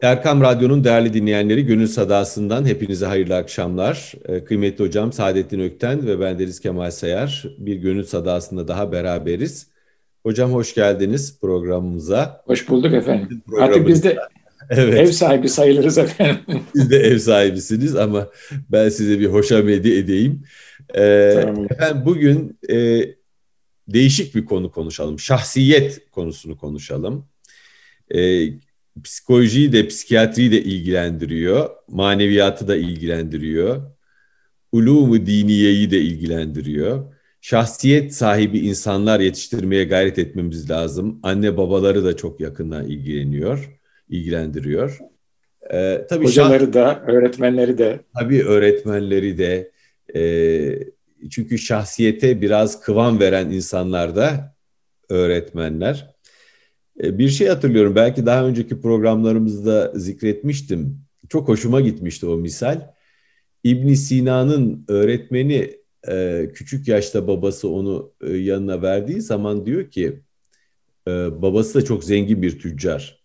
Erkam Radyo'nun değerli dinleyenleri Gönül Sadası'ndan hepinize hayırlı akşamlar. Ee, kıymetli hocam Saadettin Ökten ve ben Deniz Kemal Sayar bir Gönül Sadası'nda daha beraberiz. Hocam hoş geldiniz programımıza. Hoş bulduk efendim. Artık biz de evet. ev sahibi sayılırız efendim. Siz de ev sahibisiniz ama ben size bir hoşamedi edeyim. Ee, tamam. Efendim bugün e, değişik bir konu konuşalım. Şahsiyet konusunu konuşalım. Ee, psikolojiyi de psikiyatriyi de ilgilendiriyor. Maneviyatı da ilgilendiriyor. Ulumu diniyeyi de ilgilendiriyor. Şahsiyet sahibi insanlar yetiştirmeye gayret etmemiz lazım. Anne babaları da çok yakından ilgileniyor, ilgilendiriyor. Ee, tabii Hocaları şah... da, öğretmenleri de. Tabii öğretmenleri de. E, çünkü şahsiyete biraz kıvam veren insanlar da öğretmenler. E, bir şey hatırlıyorum belki daha önceki programlarımızda zikretmiştim. Çok hoşuma gitmişti o misal. İbn Sina'nın öğretmeni e, küçük yaşta babası onu e, yanına verdiği zaman diyor ki babası da çok zengin bir tüccar.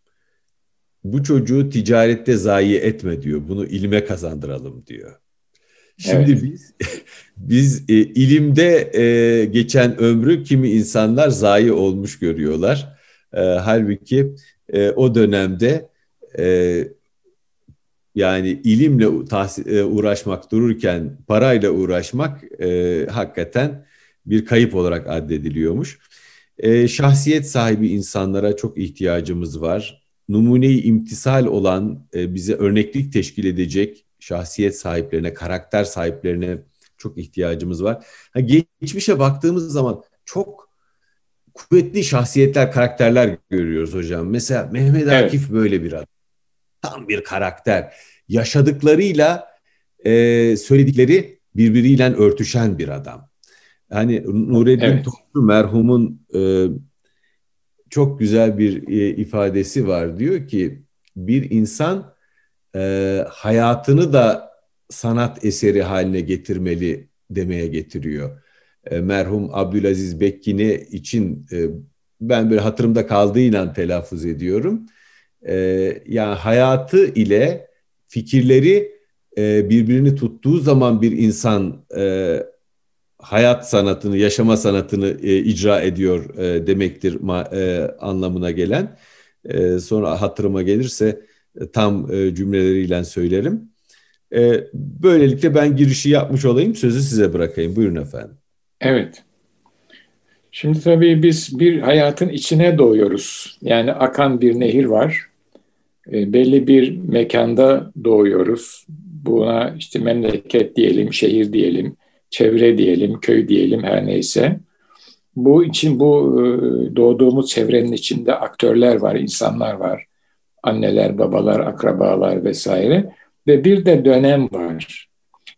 Bu çocuğu ticarette zayi etme diyor. Bunu ilme kazandıralım diyor. Şimdi evet. biz biz ilimde geçen ömrü kimi insanlar zayi olmuş görüyorlar. E, halbuki e, o dönemde e, yani ilimle e, uğraşmak dururken parayla uğraşmak e, hakikaten bir kayıp olarak addediliyormuş. E, şahsiyet sahibi insanlara çok ihtiyacımız var. Numuneyi imtisal olan, e, bize örneklik teşkil edecek şahsiyet sahiplerine, karakter sahiplerine çok ihtiyacımız var. Ha, geçmişe baktığımız zaman çok kuvvetli şahsiyetler, karakterler görüyoruz hocam. Mesela Mehmet Akif evet. böyle bir adam. Tam bir karakter. Yaşadıklarıyla e, söyledikleri birbiriyle örtüşen bir adam. Hani Nureddin evet. Toplu merhumun e, çok güzel bir e, ifadesi var. Diyor ki bir insan e, hayatını da sanat eseri haline getirmeli demeye getiriyor. E, merhum Abdülaziz Bekkini için e, ben böyle hatırımda kaldığıyla telaffuz ediyorum. E, yani hayatı ile fikirleri birbirini tuttuğu zaman bir insan hayat sanatını, yaşama sanatını icra ediyor demektir anlamına gelen. Sonra hatırıma gelirse tam cümleleriyle söylerim. Böylelikle ben girişi yapmış olayım, sözü size bırakayım. Buyurun efendim. Evet. Şimdi tabii biz bir hayatın içine doğuyoruz. Yani akan bir nehir var. E, belli bir mekanda doğuyoruz. Buna işte memleket diyelim, şehir diyelim, çevre diyelim, köy diyelim her neyse. Bu için bu e, doğduğumuz çevrenin içinde aktörler var, insanlar var. Anneler, babalar, akrabalar vesaire. Ve bir de dönem var.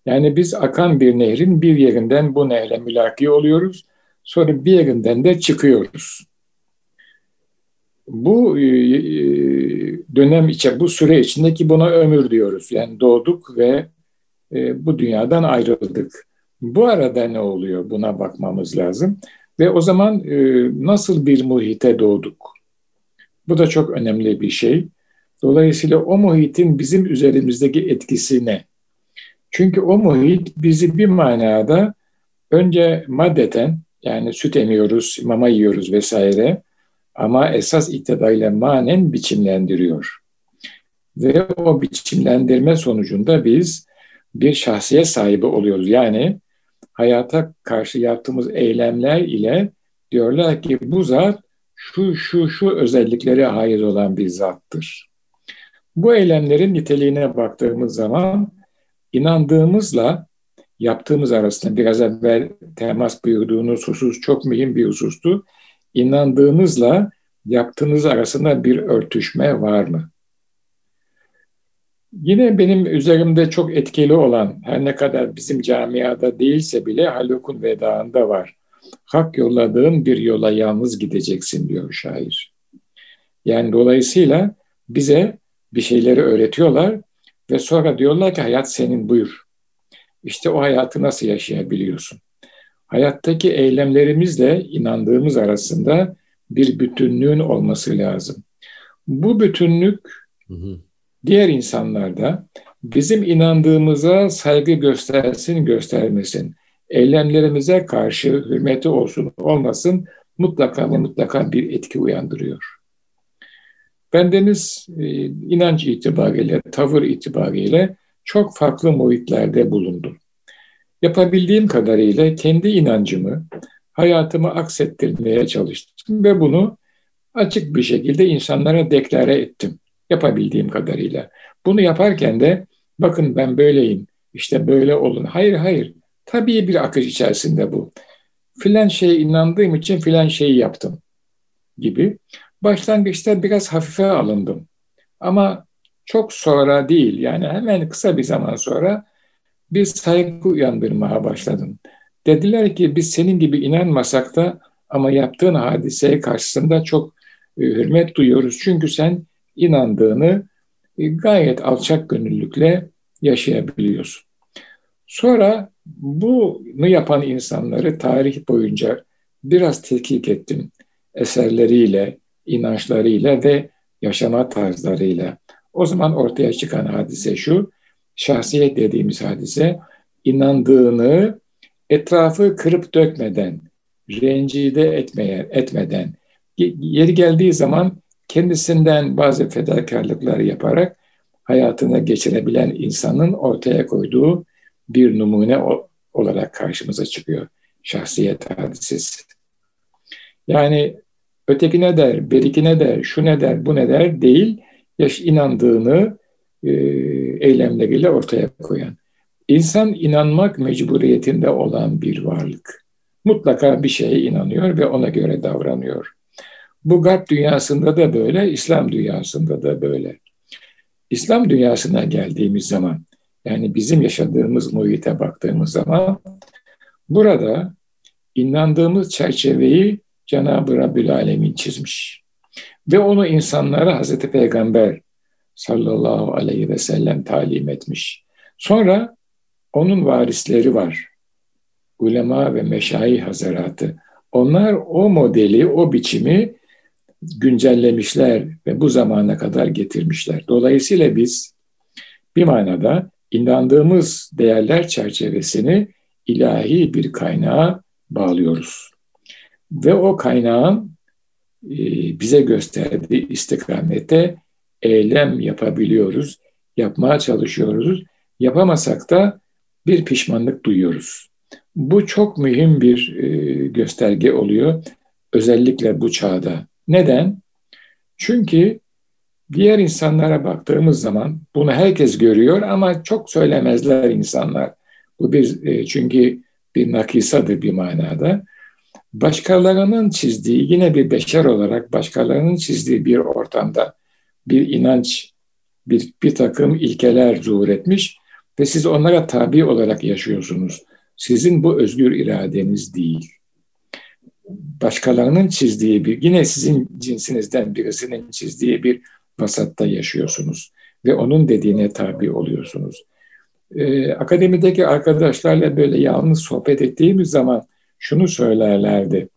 Yani biz akan bir nehrin bir yerinden bu nehle mülaki oluyoruz. Sonra bir yerinden de çıkıyoruz. Bu e, e, dönem içe, bu süre içindeki buna ömür diyoruz. Yani doğduk ve e, bu dünyadan ayrıldık. Bu arada ne oluyor? Buna bakmamız lazım. Ve o zaman nasıl bir muhite doğduk? Bu da çok önemli bir şey. Dolayısıyla o muhitin bizim üzerimizdeki etkisi ne? Çünkü o muhit bizi bir manada önce maddeten yani süt emiyoruz, mama yiyoruz vesaire ama esas itibariyle manen biçimlendiriyor. Ve o biçimlendirme sonucunda biz bir şahsiyet sahibi oluyoruz. Yani hayata karşı yaptığımız eylemler ile diyorlar ki bu zat şu şu şu özelliklere ait olan bir zattır. Bu eylemlerin niteliğine baktığımız zaman inandığımızla yaptığımız arasında biraz evvel temas buyurduğunuz husus çok mühim bir husustu. İnandığınızla yaptığınız arasında bir örtüşme var mı? Yine benim üzerimde çok etkili olan, her ne kadar bizim camiada değilse bile Haluk'un vedağında var. Hak yolladığın bir yola yalnız gideceksin diyor şair. Yani dolayısıyla bize bir şeyleri öğretiyorlar ve sonra diyorlar ki hayat senin buyur. İşte o hayatı nasıl yaşayabiliyorsun? Hayattaki eylemlerimizle inandığımız arasında bir bütünlüğün olması lazım. Bu bütünlük hı hı. diğer insanlar da bizim inandığımıza saygı göstersin, göstermesin. Eylemlerimize karşı hürmeti olsun, olmasın mutlaka ve mutlaka bir etki uyandırıyor. Bendeniz e, inanç itibariyle, tavır itibariyle çok farklı muhitlerde bulundum. Yapabildiğim kadarıyla kendi inancımı, hayatımı aksettirmeye çalıştım ve bunu açık bir şekilde insanlara deklare ettim. Yapabildiğim kadarıyla. Bunu yaparken de bakın ben böyleyim, işte böyle olun. Hayır hayır, tabii bir akış içerisinde bu. Filan şeye inandığım için filan şeyi yaptım gibi. Başlangıçta biraz hafife alındım. Ama çok sonra değil yani hemen kısa bir zaman sonra bir saygı uyandırmaya başladım. Dediler ki biz senin gibi inanmasak da ama yaptığın hadiseye karşısında çok e, hürmet duyuyoruz. Çünkü sen inandığını e, gayet alçak gönüllükle yaşayabiliyorsun. Sonra bunu yapan insanları tarih boyunca biraz tetkik ettim. Eserleriyle, inançlarıyla ve yaşama tarzlarıyla. O zaman ortaya çıkan hadise şu, şahsiyet dediğimiz hadise inandığını etrafı kırıp dökmeden, rencide etmeye, etmeden, yeri geldiği zaman kendisinden bazı fedakarlıklar yaparak hayatına geçirebilen insanın ortaya koyduğu bir numune olarak karşımıza çıkıyor şahsiyet hadisesi. Yani öteki ne der, beriki ne der, şu ne der, bu ne der değil, yaş inandığını e, eylemleriyle ortaya koyan. İnsan inanmak mecburiyetinde olan bir varlık. Mutlaka bir şeye inanıyor ve ona göre davranıyor. Bu garp dünyasında da böyle, İslam dünyasında da böyle. İslam dünyasına geldiğimiz zaman, yani bizim yaşadığımız muhite baktığımız zaman, burada inandığımız çerçeveyi Cenab-ı Rabbül Alemin çizmiş. Ve onu insanlara Hazreti Peygamber sallallahu aleyhi ve sellem talim etmiş. Sonra onun varisleri var. Ulema ve meşayi hazaratı. Onlar o modeli, o biçimi güncellemişler ve bu zamana kadar getirmişler. Dolayısıyla biz bir manada inandığımız değerler çerçevesini ilahi bir kaynağa bağlıyoruz. Ve o kaynağın e, bize gösterdiği istikamete eylem yapabiliyoruz, yapmaya çalışıyoruz. Yapamasak da bir pişmanlık duyuyoruz. Bu çok mühim bir e, gösterge oluyor özellikle bu çağda. Neden? Çünkü diğer insanlara baktığımız zaman bunu herkes görüyor ama çok söylemezler insanlar. Bu bir e, çünkü bir nakisadır bir manada. Başkalarının çizdiği yine bir beşer olarak başkalarının çizdiği bir ortamda bir inanç, bir, bir takım ilkeler zuhur etmiş ve siz onlara tabi olarak yaşıyorsunuz. Sizin bu özgür iradeniz değil. Başkalarının çizdiği bir, yine sizin cinsinizden birisinin çizdiği bir vasatta yaşıyorsunuz ve onun dediğine tabi oluyorsunuz. Ee, akademideki arkadaşlarla böyle yalnız sohbet ettiğimiz zaman şunu söylerlerdi.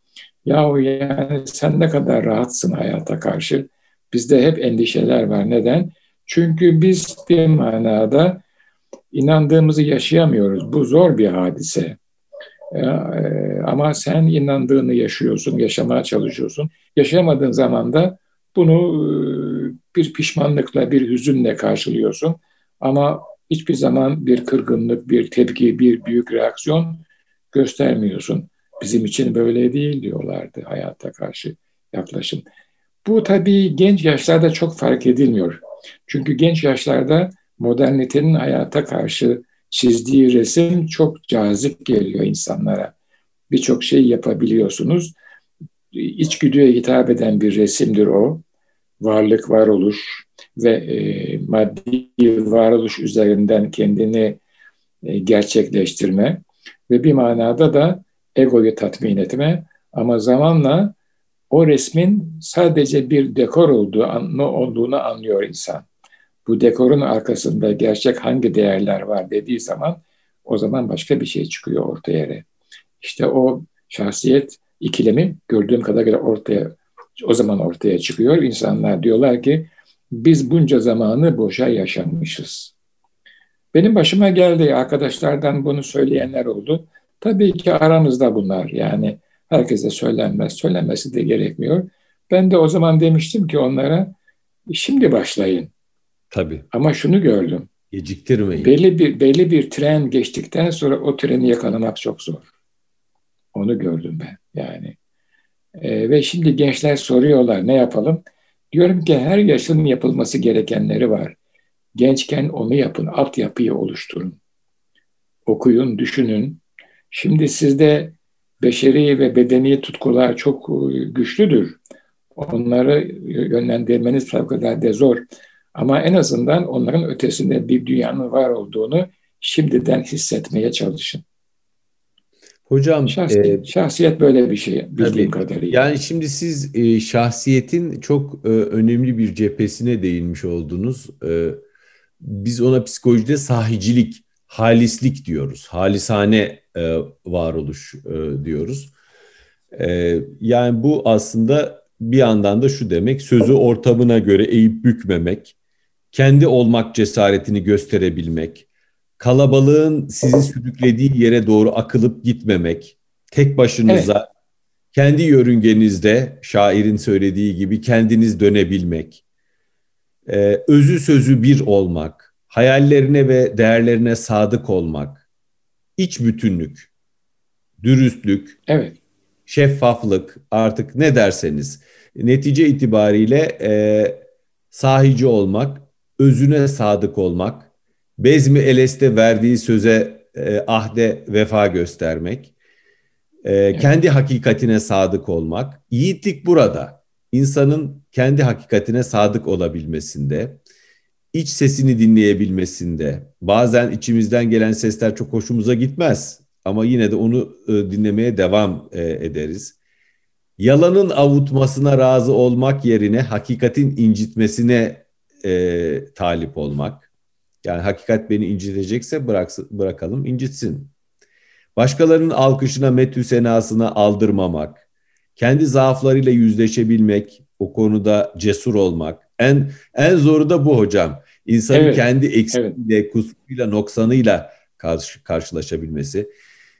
Yahu yani sen ne kadar rahatsın hayata karşı. Bizde hep endişeler var. Neden? Çünkü biz bir manada inandığımızı yaşayamıyoruz. Bu zor bir hadise. Ee, ama sen inandığını yaşıyorsun, yaşamaya çalışıyorsun. Yaşayamadığın zaman da bunu e, bir pişmanlıkla, bir hüzünle karşılıyorsun. Ama hiçbir zaman bir kırgınlık, bir tepki, bir büyük reaksiyon göstermiyorsun. Bizim için böyle değil diyorlardı hayata karşı yaklaşım. Bu tabii genç yaşlarda çok fark edilmiyor. Çünkü genç yaşlarda modernitenin hayata karşı çizdiği resim çok cazip geliyor insanlara. Birçok şey yapabiliyorsunuz. İçgüdüye hitap eden bir resimdir o. Varlık, varoluş ve e, maddi varoluş üzerinden kendini e, gerçekleştirme ve bir manada da egoyu tatmin etme ama zamanla o resmin sadece bir dekor olduğu, olduğunu anlıyor insan. Bu dekorun arkasında gerçek hangi değerler var dediği zaman o zaman başka bir şey çıkıyor ortaya. İşte o şahsiyet ikilemi gördüğüm kadarıyla ortaya o zaman ortaya çıkıyor. İnsanlar diyorlar ki Biz bunca zamanı boşa yaşamışız. Benim başıma geldi arkadaşlardan bunu söyleyenler oldu. Tabii ki aramızda bunlar yani herkese söylenmez, söylenmesi de gerekmiyor. Ben de o zaman demiştim ki onlara şimdi başlayın. Tabii. Ama şunu gördüm. Geciktirmeyin. Belli bir belli bir tren geçtikten sonra o treni yakalamak çok zor. Onu gördüm ben yani. Ee, ve şimdi gençler soruyorlar ne yapalım? Diyorum ki her yaşın yapılması gerekenleri var. Gençken onu yapın, altyapıyı oluşturun. Okuyun, düşünün. Şimdi sizde beşeri ve bedeni tutkular çok e, güçlüdür. Onları yönlendirmeniz fevkalade zor. Ama en azından onların ötesinde bir dünyanın var olduğunu şimdiden hissetmeye çalışın. Hocam şahsiyet, e, şahsiyet böyle bir şey bildiğim tabii, kadarıyla. Yani şimdi siz e, şahsiyetin çok e, önemli bir cephesine değinmiş oldunuz. E, biz ona psikolojide sahicilik, halislik diyoruz. Halisane e, varoluş e, diyoruz. E, yani bu aslında bir yandan da şu demek sözü ortamına göre eğip bükmemek, kendi olmak cesaretini gösterebilmek, kalabalığın sizi sürüklediği yere doğru akılıp gitmemek, tek başınıza evet. kendi yörüngenizde şairin söylediği gibi kendiniz dönebilmek, e, özü sözü bir olmak, hayallerine ve değerlerine sadık olmak, iç bütünlük, dürüstlük, evet. şeffaflık artık ne derseniz netice itibariyle e, sahici olmak, özüne sadık olmak, Bezmi Eles'te verdiği söze e, ahde vefa göstermek, e, kendi hakikatine sadık olmak, yiğitlik burada. İnsanın kendi hakikatine sadık olabilmesinde, iç sesini dinleyebilmesinde, bazen içimizden gelen sesler çok hoşumuza gitmez ama yine de onu e, dinlemeye devam e, ederiz. Yalanın avutmasına razı olmak yerine hakikatin incitmesine e, talip olmak. Yani hakikat beni incitecekse bıraksın, bırakalım incitsin. Başkalarının alkışına, metü senasına aldırmamak. Kendi zaaflarıyla yüzleşebilmek, o konuda cesur olmak. En en zoru da bu hocam. İnsanın evet, kendi eksiğiyle, evet. kusuruyla, noksanıyla karşı, karşılaşabilmesi.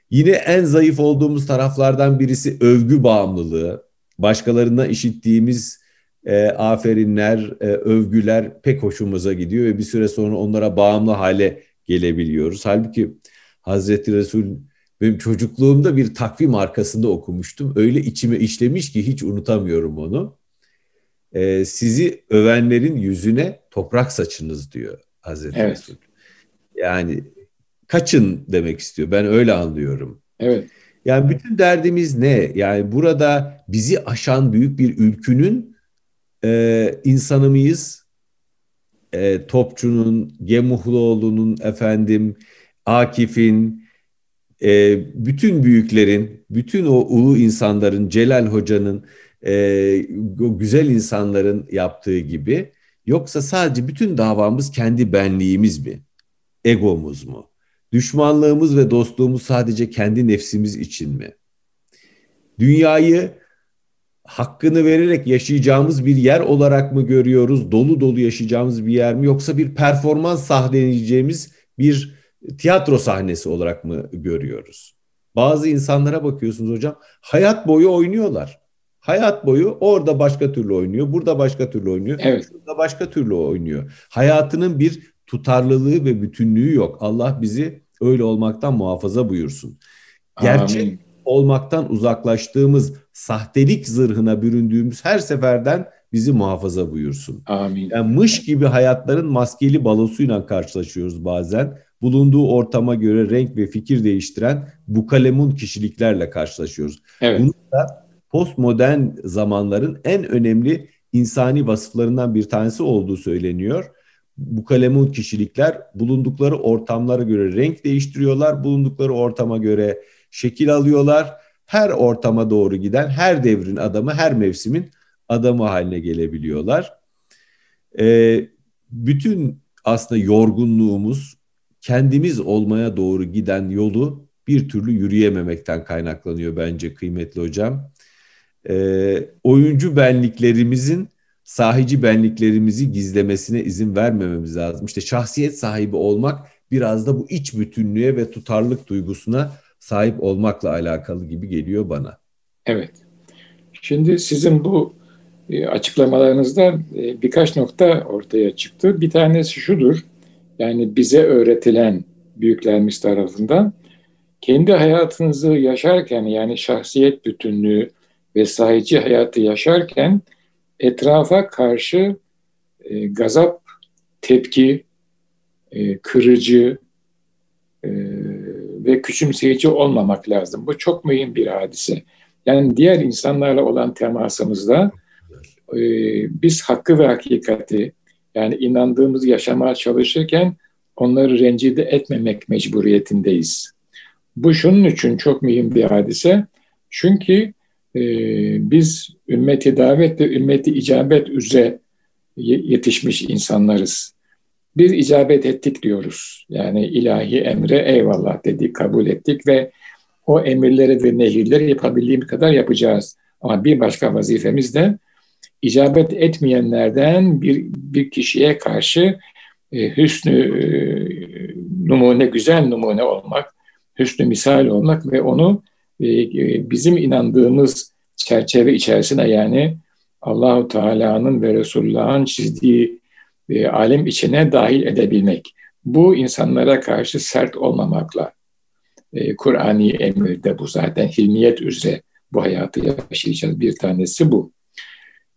Yine en zayıf olduğumuz taraflardan birisi övgü bağımlılığı. Başkalarından işittiğimiz e, aferinler, e, övgüler pek hoşumuza gidiyor ve bir süre sonra onlara bağımlı hale gelebiliyoruz. Halbuki Hazreti Resul benim çocukluğumda bir takvim arkasında okumuştum. Öyle içime işlemiş ki hiç unutamıyorum onu. E, sizi övenlerin yüzüne toprak saçınız diyor Hazreti evet. Resul. Yani kaçın demek istiyor. Ben öyle anlıyorum. Evet. Yani bütün derdimiz ne? Yani burada bizi aşan büyük bir ülkünün e, insanı mıyız? E, Topçu'nun, Gemuhluoğlu'nun, efendim, Akif'in, e, bütün büyüklerin, bütün o ulu insanların, Celal Hoca'nın, e, güzel insanların yaptığı gibi yoksa sadece bütün davamız kendi benliğimiz mi? Egomuz mu? Düşmanlığımız ve dostluğumuz sadece kendi nefsimiz için mi? Dünyayı hakkını vererek yaşayacağımız bir yer olarak mı görüyoruz? Dolu dolu yaşayacağımız bir yer mi? Yoksa bir performans sahneleyeceğimiz bir tiyatro sahnesi olarak mı görüyoruz? Bazı insanlara bakıyorsunuz hocam hayat boyu oynuyorlar. Hayat boyu orada başka türlü oynuyor, burada başka türlü oynuyor, evet. burada başka türlü oynuyor. Hayatının bir tutarlılığı ve bütünlüğü yok. Allah bizi öyle olmaktan muhafaza buyursun. Gerçek Amin. olmaktan uzaklaştığımız, sahtelik zırhına büründüğümüz her seferden bizi muhafaza buyursun. Amin. Yani mış gibi hayatların maskeli balosuyla karşılaşıyoruz bazen. Bulunduğu ortama göre renk ve fikir değiştiren bu kalemun kişiliklerle karşılaşıyoruz. Evet. Bunu da postmodern zamanların en önemli insani vasıflarından bir tanesi olduğu söyleniyor bu kalemun kişilikler bulundukları ortamlara göre renk değiştiriyorlar, bulundukları ortama göre şekil alıyorlar. Her ortama doğru giden, her devrin adamı, her mevsimin adamı haline gelebiliyorlar. Ee, bütün aslında yorgunluğumuz kendimiz olmaya doğru giden yolu bir türlü yürüyememekten kaynaklanıyor bence kıymetli hocam. Ee, oyuncu benliklerimizin sahici benliklerimizi gizlemesine izin vermememiz lazım. İşte şahsiyet sahibi olmak biraz da bu iç bütünlüğe ve tutarlılık duygusuna sahip olmakla alakalı gibi geliyor bana. Evet. Şimdi sizin bu e, açıklamalarınızda e, birkaç nokta ortaya çıktı. Bir tanesi şudur. Yani bize öğretilen büyüklerimiz tarafından kendi hayatınızı yaşarken yani şahsiyet bütünlüğü ve sahici hayatı yaşarken etrafa karşı e, gazap, tepki, e, kırıcı e, ve küçümseyici olmamak lazım. Bu çok mühim bir hadise. Yani diğer insanlarla olan temasımızda e, biz hakkı ve hakikati yani inandığımız yaşamaya çalışırken onları rencide etmemek mecburiyetindeyiz. Bu şunun için çok mühim bir hadise. Çünkü e, biz ümmeti davet ve ümmeti icabet üzere yetişmiş insanlarız. Biz icabet ettik diyoruz. Yani ilahi emre eyvallah dedik, kabul ettik ve o emirleri ve nehirleri yapabildiğimiz kadar yapacağız. Ama bir başka vazifemiz de icabet etmeyenlerden bir, bir kişiye karşı e, hüsnü e, numune, güzel numune olmak, hüsnü misal olmak ve onu bizim inandığımız çerçeve içerisine yani Allahu Teala'nın ve Resulullah'ın çizdiği e, alem içine dahil edebilmek. Bu insanlara karşı sert olmamakla e, Kur'ani emirde bu zaten hilmiyet üzere bu hayatı yaşayacağız. Bir tanesi bu.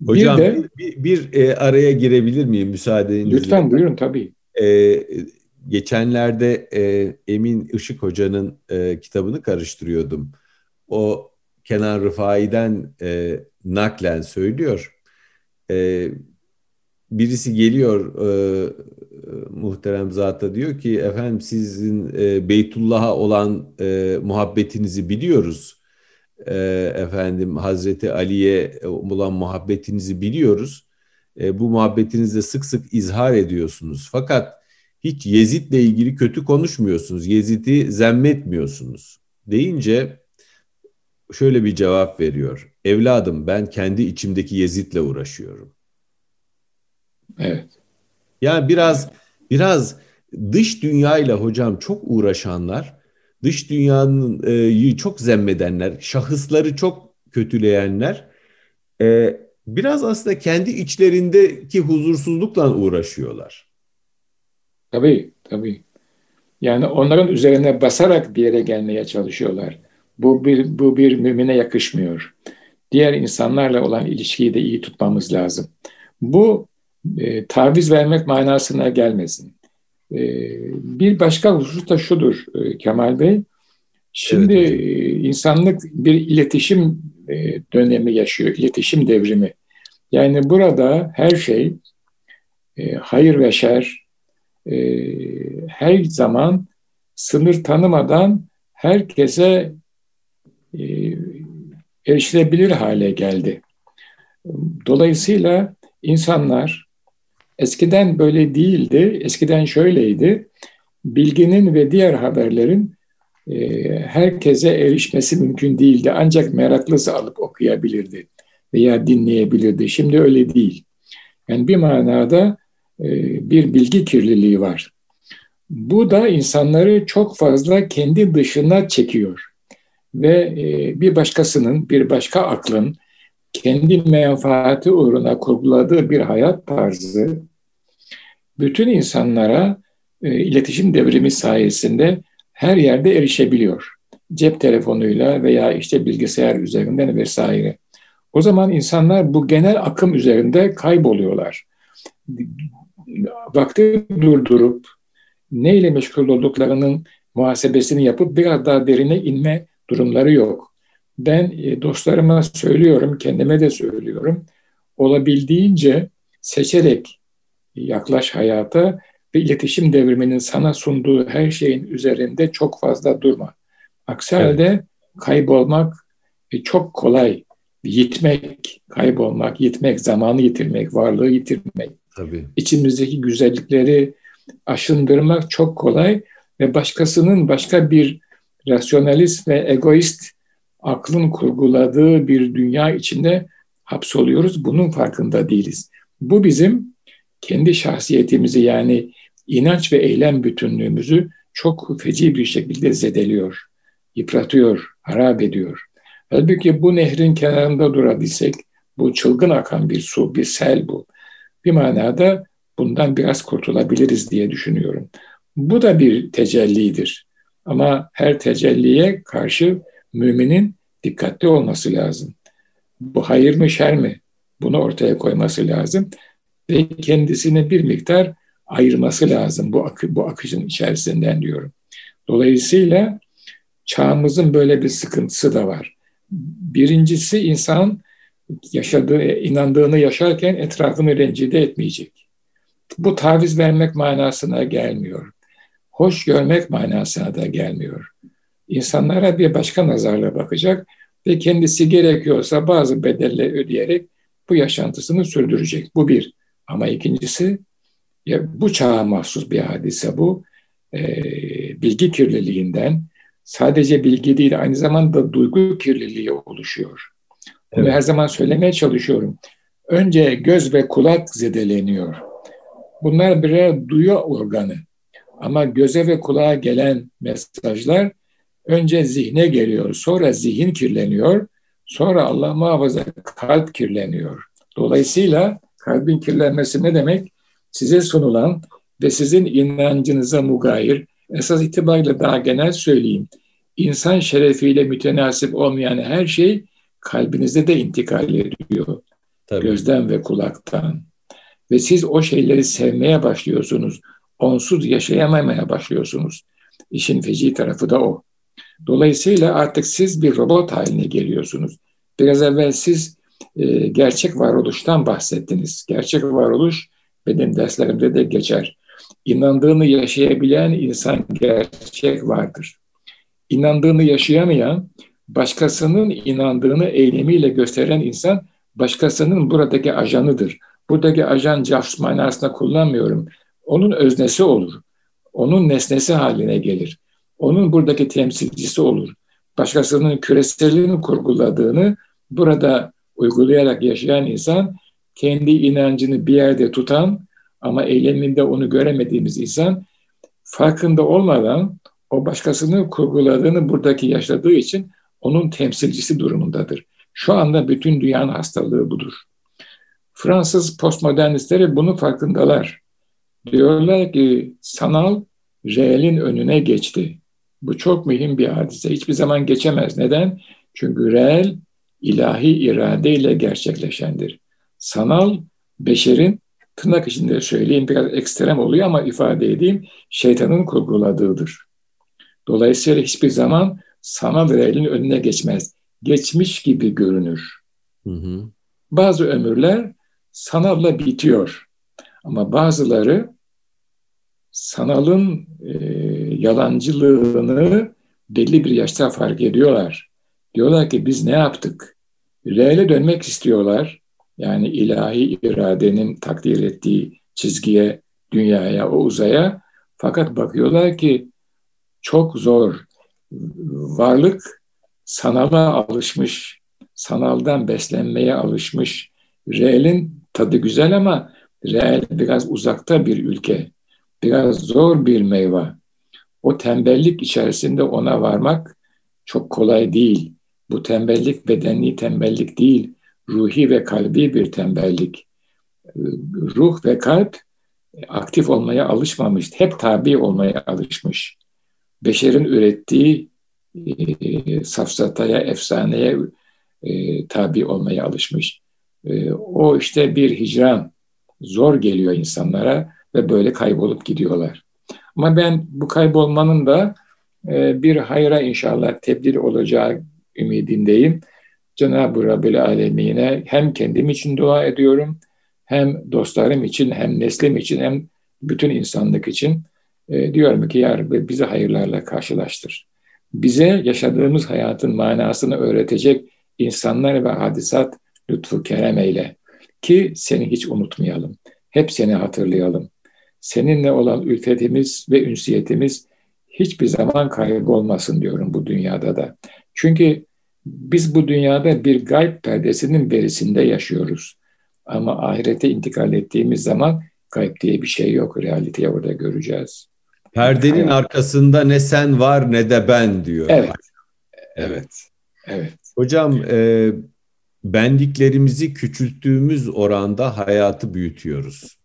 Hocam bir, de, bir, bir e, araya girebilir miyim müsaadenizle? Lütfen buyurun tabii. E, geçenlerde e, Emin Işık Hoca'nın e, kitabını karıştırıyordum. O Kenan Rıfai'den e, naklen söylüyor. E, birisi geliyor e, muhterem zata diyor ki efendim sizin e, Beytullah'a olan e, muhabbetinizi biliyoruz. E, efendim Hazreti Ali'ye olan muhabbetinizi biliyoruz. E, bu muhabbetinizde sık sık izhar ediyorsunuz. Fakat hiç Yezid'le ilgili kötü konuşmuyorsunuz. Yezid'i zemmetmiyorsunuz. Deyince şöyle bir cevap veriyor. Evladım ben kendi içimdeki Yezid'le uğraşıyorum. Evet. Yani biraz biraz dış dünyayla hocam çok uğraşanlar, dış dünyanın e, çok zemmedenler, şahısları çok kötüleyenler e, biraz aslında kendi içlerindeki huzursuzlukla uğraşıyorlar. Tabii, tabii. Yani onların üzerine basarak bir yere gelmeye çalışıyorlar. Bu bir, bu bir mümine yakışmıyor. Diğer insanlarla olan ilişkiyi de iyi tutmamız lazım. Bu e, taviz vermek manasına gelmesin. E, bir başka husus da şudur e, Kemal Bey. Şimdi evet. e, insanlık bir iletişim e, dönemi yaşıyor, iletişim devrimi. Yani burada her şey e, hayır ve şer e, her zaman sınır tanımadan herkese erişilebilir hale geldi. Dolayısıyla insanlar Eskiden böyle değildi. Eskiden şöyleydi. Bilginin ve diğer haberlerin e, herkese erişmesi mümkün değildi. Ancak meraklısı alıp okuyabilirdi veya dinleyebilirdi. Şimdi öyle değil. Yani bir manada e, bir bilgi kirliliği var. Bu da insanları çok fazla kendi dışına çekiyor. Ve e, bir başkasının, bir başka aklın kendi menfaati uğruna kurguladığı bir hayat tarzı bütün insanlara e, iletişim devrimi sayesinde her yerde erişebiliyor. Cep telefonuyla veya işte bilgisayar üzerinden vesaire. O zaman insanlar bu genel akım üzerinde kayboluyorlar. Vakti durdurup neyle meşgul olduklarının muhasebesini yapıp biraz daha derine inme durumları yok. Ben e, dostlarıma söylüyorum, kendime de söylüyorum. Olabildiğince seçerek yaklaş hayata ve iletişim devriminin sana sunduğu her şeyin üzerinde çok fazla durma. Aksi evet. halde kaybolmak çok kolay. Yitmek, kaybolmak, yitmek, zamanı yitirmek, varlığı yitirmek. Tabii. İçimizdeki güzellikleri aşındırmak çok kolay ve başkasının başka bir rasyonalist ve egoist aklın kurguladığı bir dünya içinde hapsoluyoruz. Bunun farkında değiliz. Bu bizim kendi şahsiyetimizi yani inanç ve eylem bütünlüğümüzü çok feci bir şekilde zedeliyor, yıpratıyor, harap ediyor. Halbuki bu nehrin kenarında durabilsek, bu çılgın akan bir su, bir sel bu. Bir manada bundan biraz kurtulabiliriz diye düşünüyorum. Bu da bir tecellidir. Ama her tecelliye karşı müminin dikkatli olması lazım. Bu hayır mı şer mi? Bunu ortaya koyması lazım ve kendisini bir miktar ayırması lazım bu, akı, bu akışın içerisinden diyorum. Dolayısıyla çağımızın böyle bir sıkıntısı da var. Birincisi insan yaşadığı, inandığını yaşarken etrafını rencide etmeyecek. Bu taviz vermek manasına gelmiyor. Hoş görmek manasına da gelmiyor. İnsanlara bir başka nazarla bakacak ve kendisi gerekiyorsa bazı bedeller ödeyerek bu yaşantısını sürdürecek. Bu bir. Ama ikincisi ya bu çağa mahsus bir hadise bu. E, bilgi kirliliğinden sadece bilgi değil aynı zamanda duygu kirliliği oluşuyor. Bunu evet. her zaman söylemeye çalışıyorum. Önce göz ve kulak zedeleniyor. Bunlar birer duyu organı. Ama göze ve kulağa gelen mesajlar önce zihne geliyor, sonra zihin kirleniyor, sonra Allah muhafaza kalp kirleniyor. Dolayısıyla kalbin kirlenmesi ne demek? Size sunulan ve sizin inancınıza mugayir, esas itibariyle daha genel söyleyeyim, insan şerefiyle mütenasip olmayan her şey kalbinize de intikal ediyor. Tabii. Gözden ve kulaktan. Ve siz o şeyleri sevmeye başlıyorsunuz. Onsuz yaşayamamaya başlıyorsunuz. İşin feci tarafı da o. Dolayısıyla artık siz bir robot haline geliyorsunuz. Biraz evvel siz e, gerçek varoluştan bahsettiniz. Gerçek varoluş benim derslerimde de geçer. İnandığını yaşayabilen insan gerçek vardır. İnandığını yaşayamayan, başkasının inandığını eylemiyle gösteren insan başkasının buradaki ajanıdır. Buradaki ajan casus manasında kullanmıyorum. Onun öznesi olur. Onun nesnesi haline gelir. Onun buradaki temsilcisi olur. Başkasının küreselini kurguladığını burada uygulayarak yaşayan insan kendi inancını bir yerde tutan ama eyleminde onu göremediğimiz insan farkında olmadan o başkasını kurguladığını buradaki yaşadığı için onun temsilcisi durumundadır. Şu anda bütün dünyanın hastalığı budur. Fransız postmodernistleri bunu farkındalar. Diyorlar ki sanal reelin önüne geçti. Bu çok mühim bir hadise. Hiçbir zaman geçemez. Neden? Çünkü reel ilahi iradeyle gerçekleşendir. Sanal beşerin tırnak içinde söyleyeyim biraz ekstrem oluyor ama ifade edeyim şeytanın kurguladığıdır. Dolayısıyla hiçbir zaman sanal reelin önüne geçmez. Geçmiş gibi görünür. Hı hı. Bazı ömürler sanalla bitiyor. Ama bazıları sanalın e, yalancılığını belli bir yaşta fark ediyorlar. Diyorlar ki biz ne yaptık? Reale dönmek istiyorlar. Yani ilahi iradenin takdir ettiği çizgiye, dünyaya, o uzaya. Fakat bakıyorlar ki çok zor. Varlık sanala alışmış, sanaldan beslenmeye alışmış. Real'in tadı güzel ama real biraz uzakta bir ülke. Biraz zor bir meyve. O tembellik içerisinde ona varmak çok kolay değil. Bu tembellik bedeni tembellik değil, ruhi ve kalbi bir tembellik. Ruh ve kalp aktif olmaya alışmamış, hep tabi olmaya alışmış. Beşerin ürettiği e, safsataya, efsaneye e, tabi olmaya alışmış. E, o işte bir hicran, zor geliyor insanlara ve böyle kaybolup gidiyorlar. Ama ben bu kaybolmanın da e, bir hayra inşallah tebdil olacağı ümidindeyim. Cenab-ı Rabbil Alemine hem kendim için dua ediyorum, hem dostlarım için, hem neslim için, hem bütün insanlık için e, diyorum ki Ya Rabbi bizi hayırlarla karşılaştır. Bize yaşadığımız hayatın manasını öğretecek insanlar ve hadisat lütfu kerem eyle. Ki seni hiç unutmayalım. Hep seni hatırlayalım. Seninle olan ülfetimiz ve ünsiyetimiz hiçbir zaman kaybolmasın diyorum bu dünyada da. Çünkü biz bu dünyada bir gayb perdesinin berisinde yaşıyoruz. Ama ahirete intikal ettiğimiz zaman kayıp diye bir şey yok. Realiteyi orada göreceğiz. Perdenin Hayat. arkasında ne sen var ne de ben diyor. Evet. Evet. Evet. Hocam e, benliklerimizi küçülttüğümüz oranda hayatı büyütüyoruz.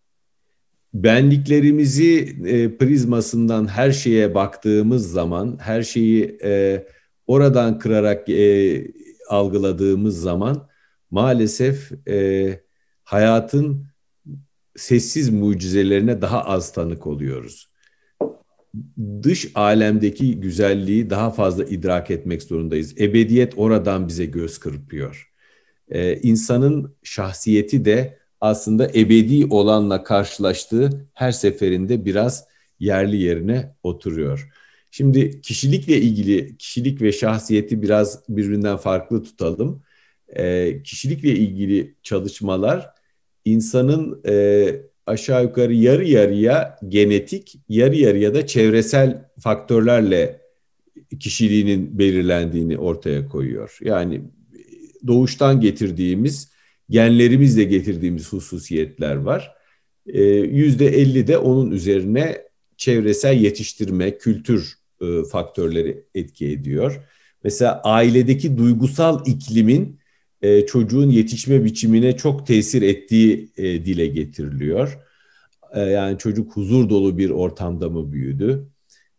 Benliklerimizi e, prizmasından her şeye baktığımız zaman, her şeyi e, oradan kırarak e, algıladığımız zaman maalesef e, hayatın sessiz mucizelerine daha az tanık oluyoruz. Dış alemdeki güzelliği daha fazla idrak etmek zorundayız. Ebediyet oradan bize göz kırpıyor. Ee, insanın şahsiyeti de aslında ebedi olanla karşılaştığı her seferinde biraz yerli yerine oturuyor. Şimdi kişilikle ilgili kişilik ve şahsiyeti biraz birbirinden farklı tutalım. Ee, kişilikle ilgili çalışmalar insanın e, aşağı yukarı yarı yarıya genetik, yarı yarıya da çevresel faktörlerle kişiliğinin belirlendiğini ortaya koyuyor. Yani doğuştan getirdiğimiz, genlerimizle getirdiğimiz hususiyetler var. Yüzde elli de onun üzerine çevresel yetiştirme, kültür e, faktörleri etki ediyor. Mesela ailedeki duygusal iklimin e, çocuğun yetişme biçimine çok tesir ettiği e, dile getiriliyor. Yani çocuk huzur dolu bir ortamda mı büyüdü?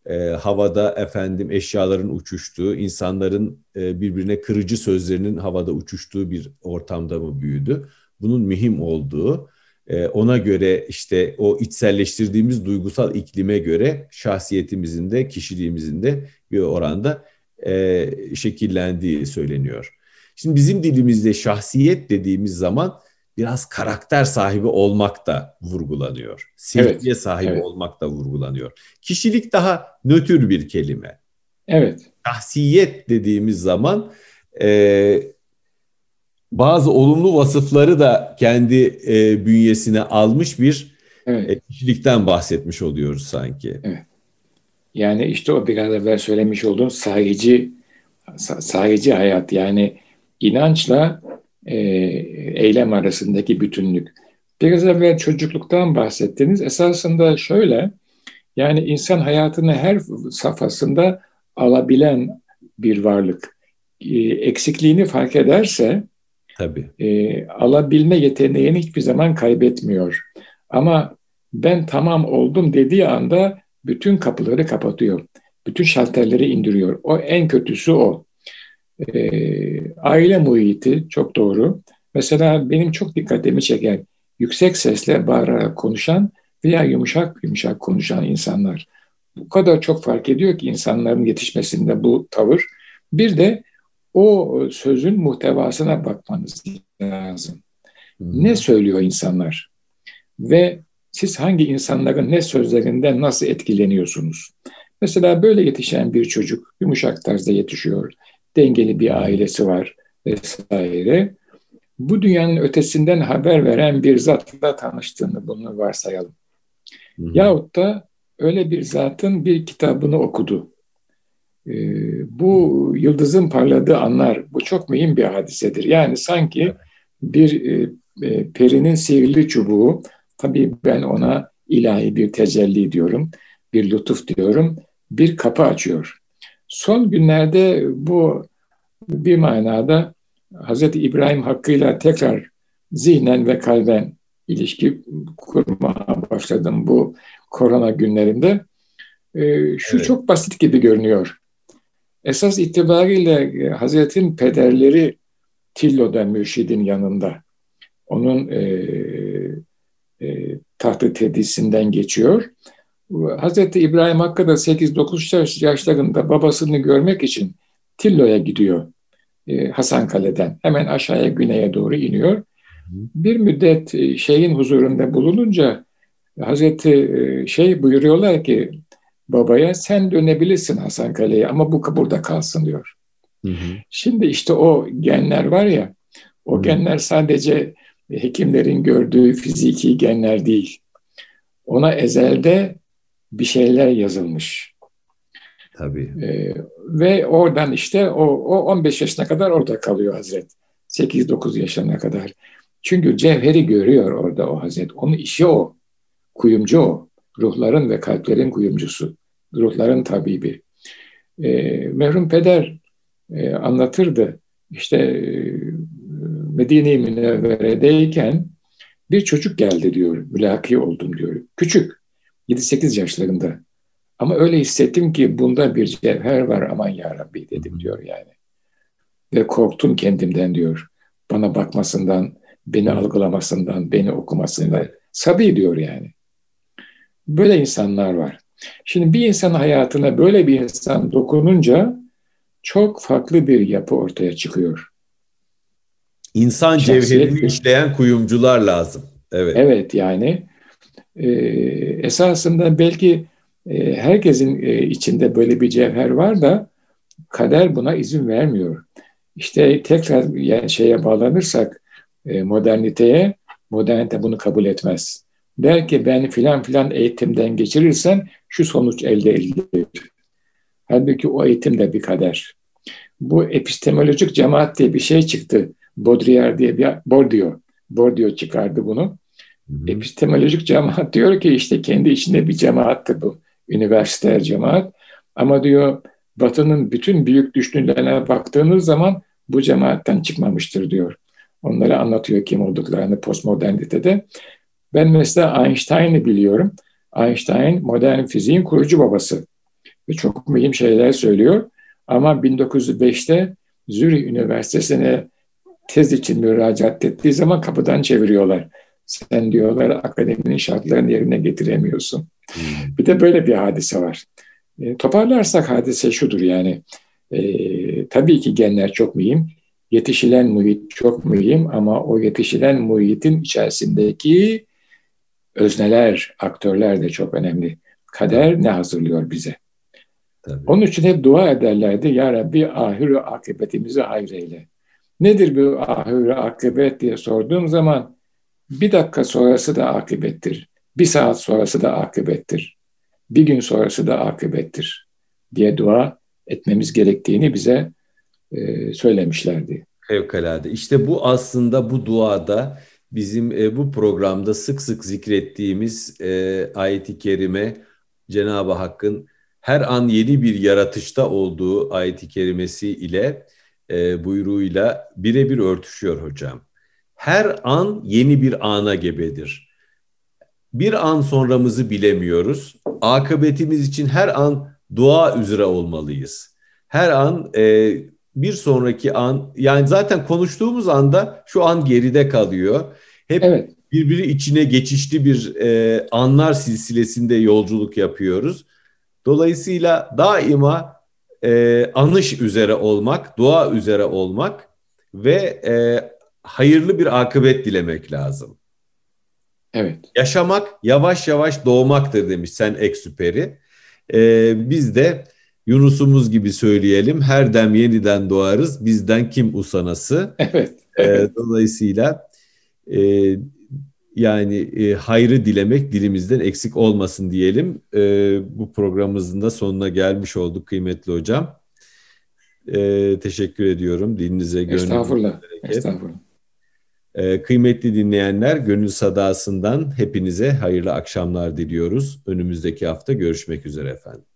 E, havada efendim eşyaların uçuştuğu, insanların e, birbirine kırıcı sözlerinin havada uçuştuğu bir ortamda mı büyüdü? Bunun mühim olduğu, e, ona göre işte o içselleştirdiğimiz duygusal iklime göre şahsiyetimizin de kişiliğimizin de bir oranda e, şekillendiği söyleniyor. Şimdi bizim dilimizde şahsiyet dediğimiz zaman biraz karakter sahibi olmak da vurgulanıyor. Sevgiye evet, sahibi evet. olmak da vurgulanıyor. Kişilik daha nötr bir kelime. Evet. Şahsiyet dediğimiz zaman e, bazı olumlu vasıfları da kendi e, bünyesine almış bir evet. e, kişilikten bahsetmiş oluyoruz sanki. Evet. Yani işte o biraz evvel söylemiş olduğum sahici sahici hayat yani inançla e, eylem arasındaki bütünlük. Biraz evvel çocukluktan bahsettiniz. Esasında şöyle, yani insan hayatını her safhasında alabilen bir varlık. E, eksikliğini fark ederse Tabii. E, alabilme yeteneğini hiçbir zaman kaybetmiyor. Ama ben tamam oldum dediği anda bütün kapıları kapatıyor. Bütün şalterleri indiriyor. O en kötüsü o. E, aile muhiti çok doğru. Mesela benim çok dikkatimi çeken yüksek sesle bağırarak konuşan veya yumuşak yumuşak konuşan insanlar. Bu kadar çok fark ediyor ki insanların yetişmesinde bu tavır. Bir de o sözün muhtevasına bakmanız lazım. Hmm. Ne söylüyor insanlar? Ve siz hangi insanların ne sözlerinden nasıl etkileniyorsunuz? Mesela böyle yetişen bir çocuk yumuşak tarzda yetişiyor dengeli bir ailesi var vesaire. Bu dünyanın ötesinden haber veren bir zatla tanıştığını bunu varsayalım. Hı hı. Yahut da öyle bir zatın bir kitabını okudu. Ee, bu yıldızın parladığı anlar, bu çok mühim bir hadisedir. Yani sanki bir e, e, perinin sihirli çubuğu, tabii ben ona ilahi bir tecelli diyorum, bir lütuf diyorum, bir kapı açıyor. Son günlerde bu bir manada Hz. İbrahim hakkıyla tekrar zihnen ve kalben ilişki kurmaya başladım bu korona günlerinde. Ee, şu evet. çok basit gibi görünüyor. Esas itibariyle e, Hazret'in pederleri Tillo'da mürşidin yanında. Onun e, e, tahtı tedisinden geçiyor. Hazreti İbrahim Hakkı da 8-9 yaşlarında babasını görmek için Tillo'ya gidiyor. E, Hasan Kale'den. Hemen aşağıya güneye doğru iniyor. Bir müddet e, şeyin huzurunda bulununca Hazreti e, şey buyuruyorlar ki babaya sen dönebilirsin Hasan Kale'ye ama bu burada kalsın diyor. Hı hı. Şimdi işte o genler var ya o hı. genler sadece hekimlerin gördüğü fiziki genler değil. Ona ezelde bir şeyler yazılmış. Tabii. Ee, ve oradan işte o, o 15 yaşına kadar orada kalıyor Hazret. 8-9 yaşına kadar. Çünkü cevheri görüyor orada o Hazret. Onun işi o. Kuyumcu o. Ruhların ve kalplerin kuyumcusu. Ruhların tabibi. E, merhum peder e, anlatırdı. İşte e, Medine-i Münevvere'deyken bir çocuk geldi diyor. Mülaki oldum diyor. Küçük. 7-8 yaşlarında. Ama öyle hissettim ki bunda bir cevher var aman ya Rabbi dedim diyor yani. Ve korktum kendimden diyor. Bana bakmasından, beni algılamasından, beni okumasından. Sabi diyor yani. Böyle insanlar var. Şimdi bir insan hayatına böyle bir insan dokununca çok farklı bir yapı ortaya çıkıyor. İnsan Şahsiyet cevherini işleyen kuyumcular lazım. Evet. Evet yani e, esasında belki e, herkesin e, içinde böyle bir cevher var da kader buna izin vermiyor. İşte tekrar yani şeye bağlanırsak e, moderniteye, modernite bunu kabul etmez. Der ki ben filan filan eğitimden geçirirsen şu sonuç elde edilir. Halbuki o eğitim de bir kader. Bu epistemolojik cemaat diye bir şey çıktı. Baudrillard diye bir Bourdieu, Bourdieu çıkardı bunu. Epistemolojik cemaat diyor ki işte kendi içinde bir cemaattır bu. Üniversite cemaat. Ama diyor Batı'nın bütün büyük düşünürlerine baktığınız zaman bu cemaatten çıkmamıştır diyor. Onlara anlatıyor kim olduklarını postmodernitede. Ben mesela Einstein'ı biliyorum. Einstein modern fiziğin kurucu babası. Ve çok mühim şeyler söylüyor. Ama 1905'te Zürih Üniversitesi'ne tez için müracaat ettiği zaman kapıdan çeviriyorlar. Sen diyorlar akademinin şartlarını yerine getiremiyorsun. Hmm. Bir de böyle bir hadise var. E, toparlarsak hadise şudur yani. E, tabii ki genler çok mühim. Yetişilen muhit çok mühim ama o yetişilen muhitin içerisindeki özneler, aktörler de çok önemli. Kader ne hazırlıyor bize? Tabii. Onun için hep dua ederlerdi. Ya Rabbi ahir akıbetimizi hayreyle. Nedir bu ahir akıbet diye sorduğum zaman bir dakika sonrası da akıbettir. Bir saat sonrası da akıbettir. Bir gün sonrası da akıbettir diye dua etmemiz gerektiğini bize e, söylemişlerdi. Fevkalade. İşte bu aslında bu duada bizim e, bu programda sık sık zikrettiğimiz e, ayet-i kerime Cenab-ı Hakk'ın her an yeni bir yaratışta olduğu ayet-i kerimesi ile e, buyruğuyla birebir örtüşüyor hocam. Her an yeni bir ana gebedir. Bir an sonramızı bilemiyoruz. Akıbetimiz için her an dua üzere olmalıyız. Her an e, bir sonraki an yani zaten konuştuğumuz anda şu an geride kalıyor. Hep evet. birbiri içine geçişli bir e, anlar silsilesinde yolculuk yapıyoruz. Dolayısıyla daima e, anış üzere olmak, dua üzere olmak ve e, hayırlı bir akıbet dilemek lazım. Evet. Yaşamak yavaş yavaş doğmaktır demiş sen eksüperi. E, biz de Yunus'umuz gibi söyleyelim. Her dem yeniden doğarız. Bizden kim usanası? Evet. evet. E, dolayısıyla e, yani e, hayrı dilemek dilimizden eksik olmasın diyelim. E, bu programımızın da sonuna gelmiş olduk kıymetli hocam. E, teşekkür ediyorum. Dilinize, gönlünüze. Estağfurullah. Estağfurullah. E, kıymetli dinleyenler, Gönül Sadası'ndan hepinize hayırlı akşamlar diliyoruz. Önümüzdeki hafta görüşmek üzere efendim.